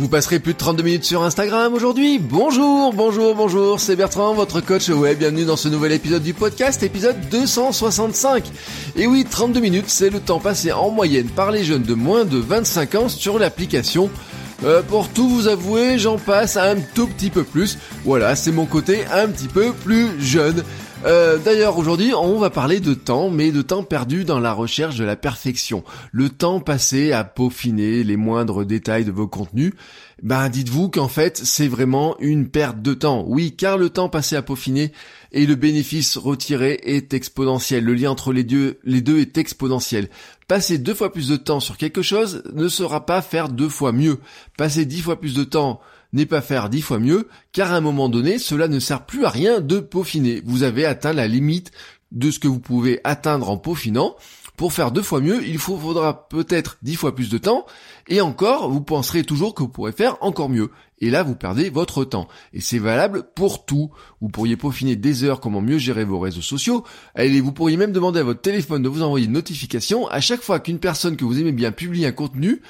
Vous passerez plus de 32 minutes sur Instagram aujourd'hui. Bonjour, bonjour, bonjour, c'est Bertrand, votre coach web. Bienvenue dans ce nouvel épisode du podcast, épisode 265. Et oui, 32 minutes, c'est le temps passé en moyenne par les jeunes de moins de 25 ans sur l'application. Euh, pour tout vous avouer, j'en passe un tout petit peu plus. Voilà, c'est mon côté un petit peu plus jeune. Euh, D'ailleurs, aujourd'hui, on va parler de temps, mais de temps perdu dans la recherche de la perfection. Le temps passé à peaufiner les moindres détails de vos contenus. Ben, dites-vous qu'en fait, c'est vraiment une perte de temps. Oui, car le temps passé à peaufiner et le bénéfice retiré est exponentiel. Le lien entre les deux, les deux est exponentiel. Passer deux fois plus de temps sur quelque chose ne sera pas faire deux fois mieux. Passer dix fois plus de temps n'est pas faire dix fois mieux, car à un moment donné, cela ne sert plus à rien de peaufiner. Vous avez atteint la limite de ce que vous pouvez atteindre en peaufinant. Pour faire deux fois mieux, il vous faudra peut-être dix fois plus de temps, et encore, vous penserez toujours que vous pourrez faire encore mieux. Et là, vous perdez votre temps. Et c'est valable pour tout. Vous pourriez peaufiner des heures comment mieux gérer vos réseaux sociaux. Allez, vous pourriez même demander à votre téléphone de vous envoyer une notification à chaque fois qu'une personne que vous aimez bien publie un contenu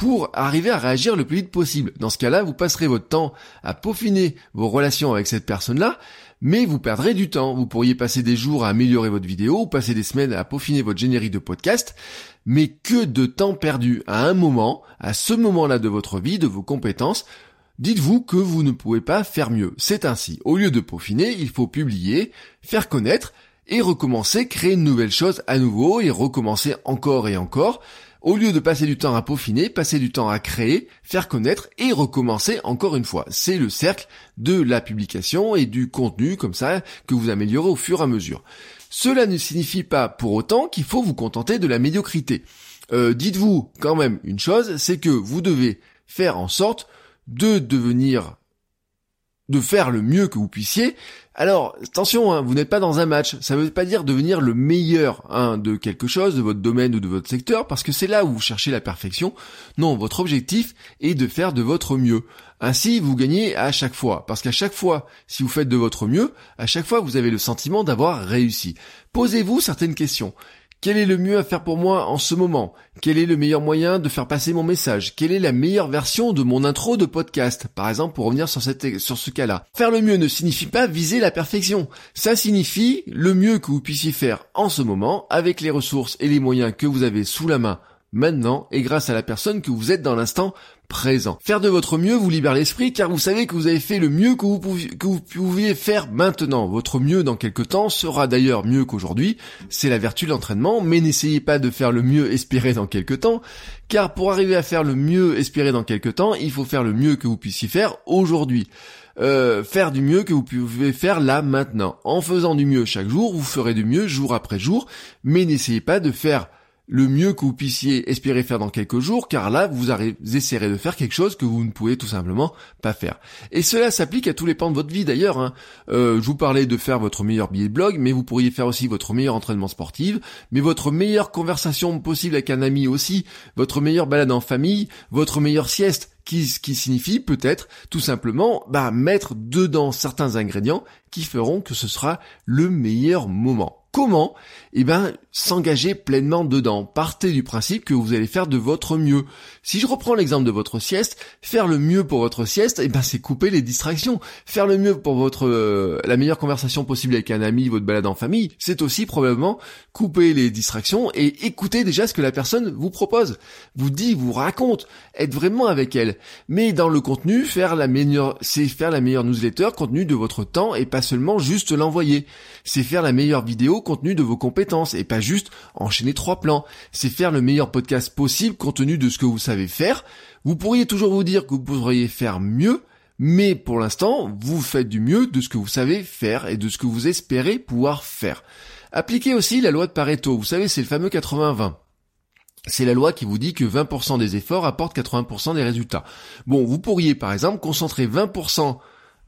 pour arriver à réagir le plus vite possible. Dans ce cas-là, vous passerez votre temps à peaufiner vos relations avec cette personne-là, mais vous perdrez du temps. Vous pourriez passer des jours à améliorer votre vidéo, ou passer des semaines à peaufiner votre générique de podcast, mais que de temps perdu à un moment, à ce moment-là de votre vie, de vos compétences, Dites-vous que vous ne pouvez pas faire mieux. C'est ainsi. Au lieu de peaufiner, il faut publier, faire connaître, et recommencer, créer une nouvelle chose à nouveau, et recommencer encore et encore. Au lieu de passer du temps à peaufiner, passer du temps à créer, faire connaître et recommencer encore une fois. C'est le cercle de la publication et du contenu comme ça que vous améliorez au fur et à mesure. Cela ne signifie pas pour autant qu'il faut vous contenter de la médiocrité. Euh, Dites-vous quand même une chose, c'est que vous devez faire en sorte de devenir de faire le mieux que vous puissiez. Alors, attention, hein, vous n'êtes pas dans un match. Ça ne veut pas dire devenir le meilleur hein, de quelque chose, de votre domaine ou de votre secteur, parce que c'est là où vous cherchez la perfection. Non, votre objectif est de faire de votre mieux. Ainsi, vous gagnez à chaque fois. Parce qu'à chaque fois, si vous faites de votre mieux, à chaque fois, vous avez le sentiment d'avoir réussi. Posez-vous certaines questions. Quel est le mieux à faire pour moi en ce moment? Quel est le meilleur moyen de faire passer mon message? Quelle est la meilleure version de mon intro de podcast? Par exemple, pour revenir sur, ce cas-là. Faire le mieux ne signifie pas viser la perfection. Ça signifie le mieux que vous puissiez faire en ce moment, avec les ressources et les moyens que vous avez sous la main maintenant, et grâce à la personne que vous êtes dans l'instant présent. Faire de votre mieux vous libère l'esprit car vous savez que vous avez fait le mieux que vous, pouviez, faire maintenant. Votre mieux dans quelque temps sera d'ailleurs mieux qu'aujourd'hui. C'est la vertu de l'entraînement, mais n'essayez pas de faire le mieux espéré dans quelque temps, car pour arriver à faire le mieux espéré dans quelque temps, il faut faire le mieux que vous puissiez faire aujourd'hui. Euh, faire du mieux que vous pouvez faire là maintenant. En faisant du mieux chaque jour, vous ferez du mieux jour après jour, mais n'essayez pas de faire le mieux que vous puissiez espérer faire dans quelques jours, car là, vous, essaierez de faire quelque chose que vous ne pouvez tout simplement pas faire. Et cela s'applique à tous les pans de votre vie d'ailleurs. Hein. Euh, je vous parlais de faire votre meilleur billet de blog, mais vous pourriez faire aussi votre meilleur entraînement sportif, mais votre meilleure conversation possible avec un ami aussi, votre meilleure balade en famille, votre meilleure sieste, qui, qui signifie peut-être tout simplement bah, mettre dedans certains ingrédients qui feront que ce sera le meilleur moment. Comment Eh ben, s'engager pleinement dedans. Partez du principe que vous allez faire de votre mieux. Si je reprends l'exemple de votre sieste, faire le mieux pour votre sieste, eh ben, c'est couper les distractions. Faire le mieux pour votre euh, la meilleure conversation possible avec un ami, votre balade en famille, c'est aussi probablement couper les distractions et écouter déjà ce que la personne vous propose, vous dit, vous raconte, être vraiment avec elle. Mais dans le contenu, faire la meilleure, c'est faire la meilleure newsletter contenu de votre temps et pas seulement juste l'envoyer. C'est faire la meilleure vidéo compte tenu de vos compétences et pas juste enchaîner trois plans. C'est faire le meilleur podcast possible compte tenu de ce que vous savez faire. Vous pourriez toujours vous dire que vous pourriez faire mieux, mais pour l'instant, vous faites du mieux de ce que vous savez faire et de ce que vous espérez pouvoir faire. Appliquez aussi la loi de Pareto. Vous savez, c'est le fameux 80-20. C'est la loi qui vous dit que 20% des efforts apportent 80% des résultats. Bon, vous pourriez par exemple concentrer 20%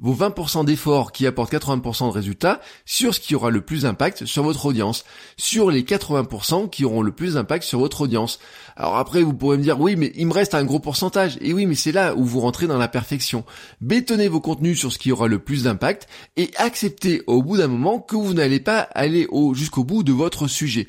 vos 20% d'efforts qui apportent 80% de résultats sur ce qui aura le plus d'impact sur votre audience, sur les 80% qui auront le plus d'impact sur votre audience. Alors après, vous pourrez me dire, oui, mais il me reste un gros pourcentage. Et oui, mais c'est là où vous rentrez dans la perfection. Bétonnez vos contenus sur ce qui aura le plus d'impact et acceptez au bout d'un moment que vous n'allez pas aller jusqu'au bout de votre sujet.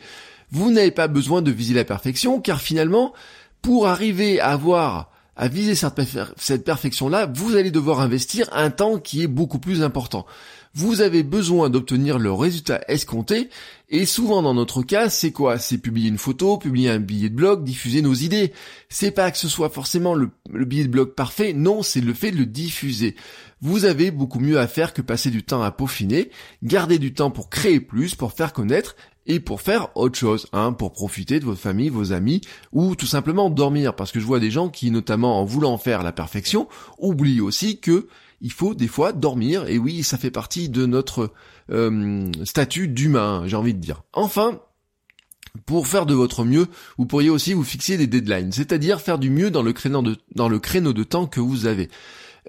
Vous n'avez pas besoin de viser la perfection car finalement, pour arriver à avoir à viser cette, perfection-là, vous allez devoir investir un temps qui est beaucoup plus important. Vous avez besoin d'obtenir le résultat escompté, et souvent dans notre cas, c'est quoi? C'est publier une photo, publier un billet de blog, diffuser nos idées. C'est pas que ce soit forcément le, le billet de blog parfait, non, c'est le fait de le diffuser. Vous avez beaucoup mieux à faire que passer du temps à peaufiner, garder du temps pour créer plus, pour faire connaître, et pour faire autre chose, hein, pour profiter de votre famille, vos amis, ou tout simplement dormir, parce que je vois des gens qui, notamment en voulant faire la perfection, oublient aussi que il faut des fois dormir, et oui, ça fait partie de notre euh, statut d'humain, j'ai envie de dire. Enfin, pour faire de votre mieux, vous pourriez aussi vous fixer des deadlines, c'est-à-dire faire du mieux dans le créneau de, dans le créneau de temps que vous avez.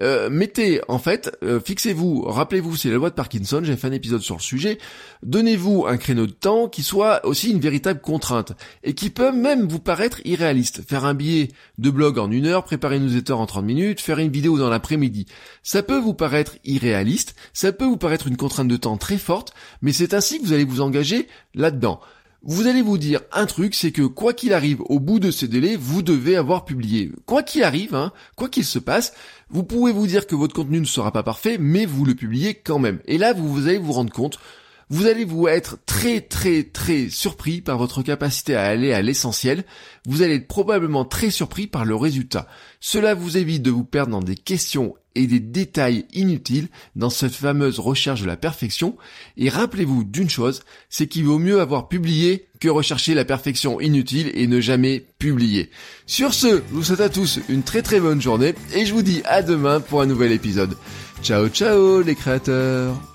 Euh, mettez, en fait, euh, fixez-vous, rappelez-vous, c'est la loi de Parkinson, j'ai fait un épisode sur le sujet, donnez-vous un créneau de temps qui soit aussi une véritable contrainte, et qui peut même vous paraître irréaliste. Faire un billet de blog en une heure, préparer une newsletter en 30 minutes, faire une vidéo dans l'après-midi. Ça peut vous paraître irréaliste, ça peut vous paraître une contrainte de temps très forte, mais c'est ainsi que vous allez vous engager là-dedans vous allez vous dire un truc, c'est que quoi qu'il arrive au bout de ces délais, vous devez avoir publié. Quoi qu'il arrive, hein, quoi qu'il se passe, vous pouvez vous dire que votre contenu ne sera pas parfait, mais vous le publiez quand même. Et là, vous, vous allez vous rendre compte vous allez vous être très très très surpris par votre capacité à aller à l'essentiel. Vous allez être probablement très surpris par le résultat. Cela vous évite de vous perdre dans des questions et des détails inutiles dans cette fameuse recherche de la perfection. Et rappelez-vous d'une chose, c'est qu'il vaut mieux avoir publié que rechercher la perfection inutile et ne jamais publier. Sur ce, je vous souhaite à tous une très très bonne journée et je vous dis à demain pour un nouvel épisode. Ciao ciao les créateurs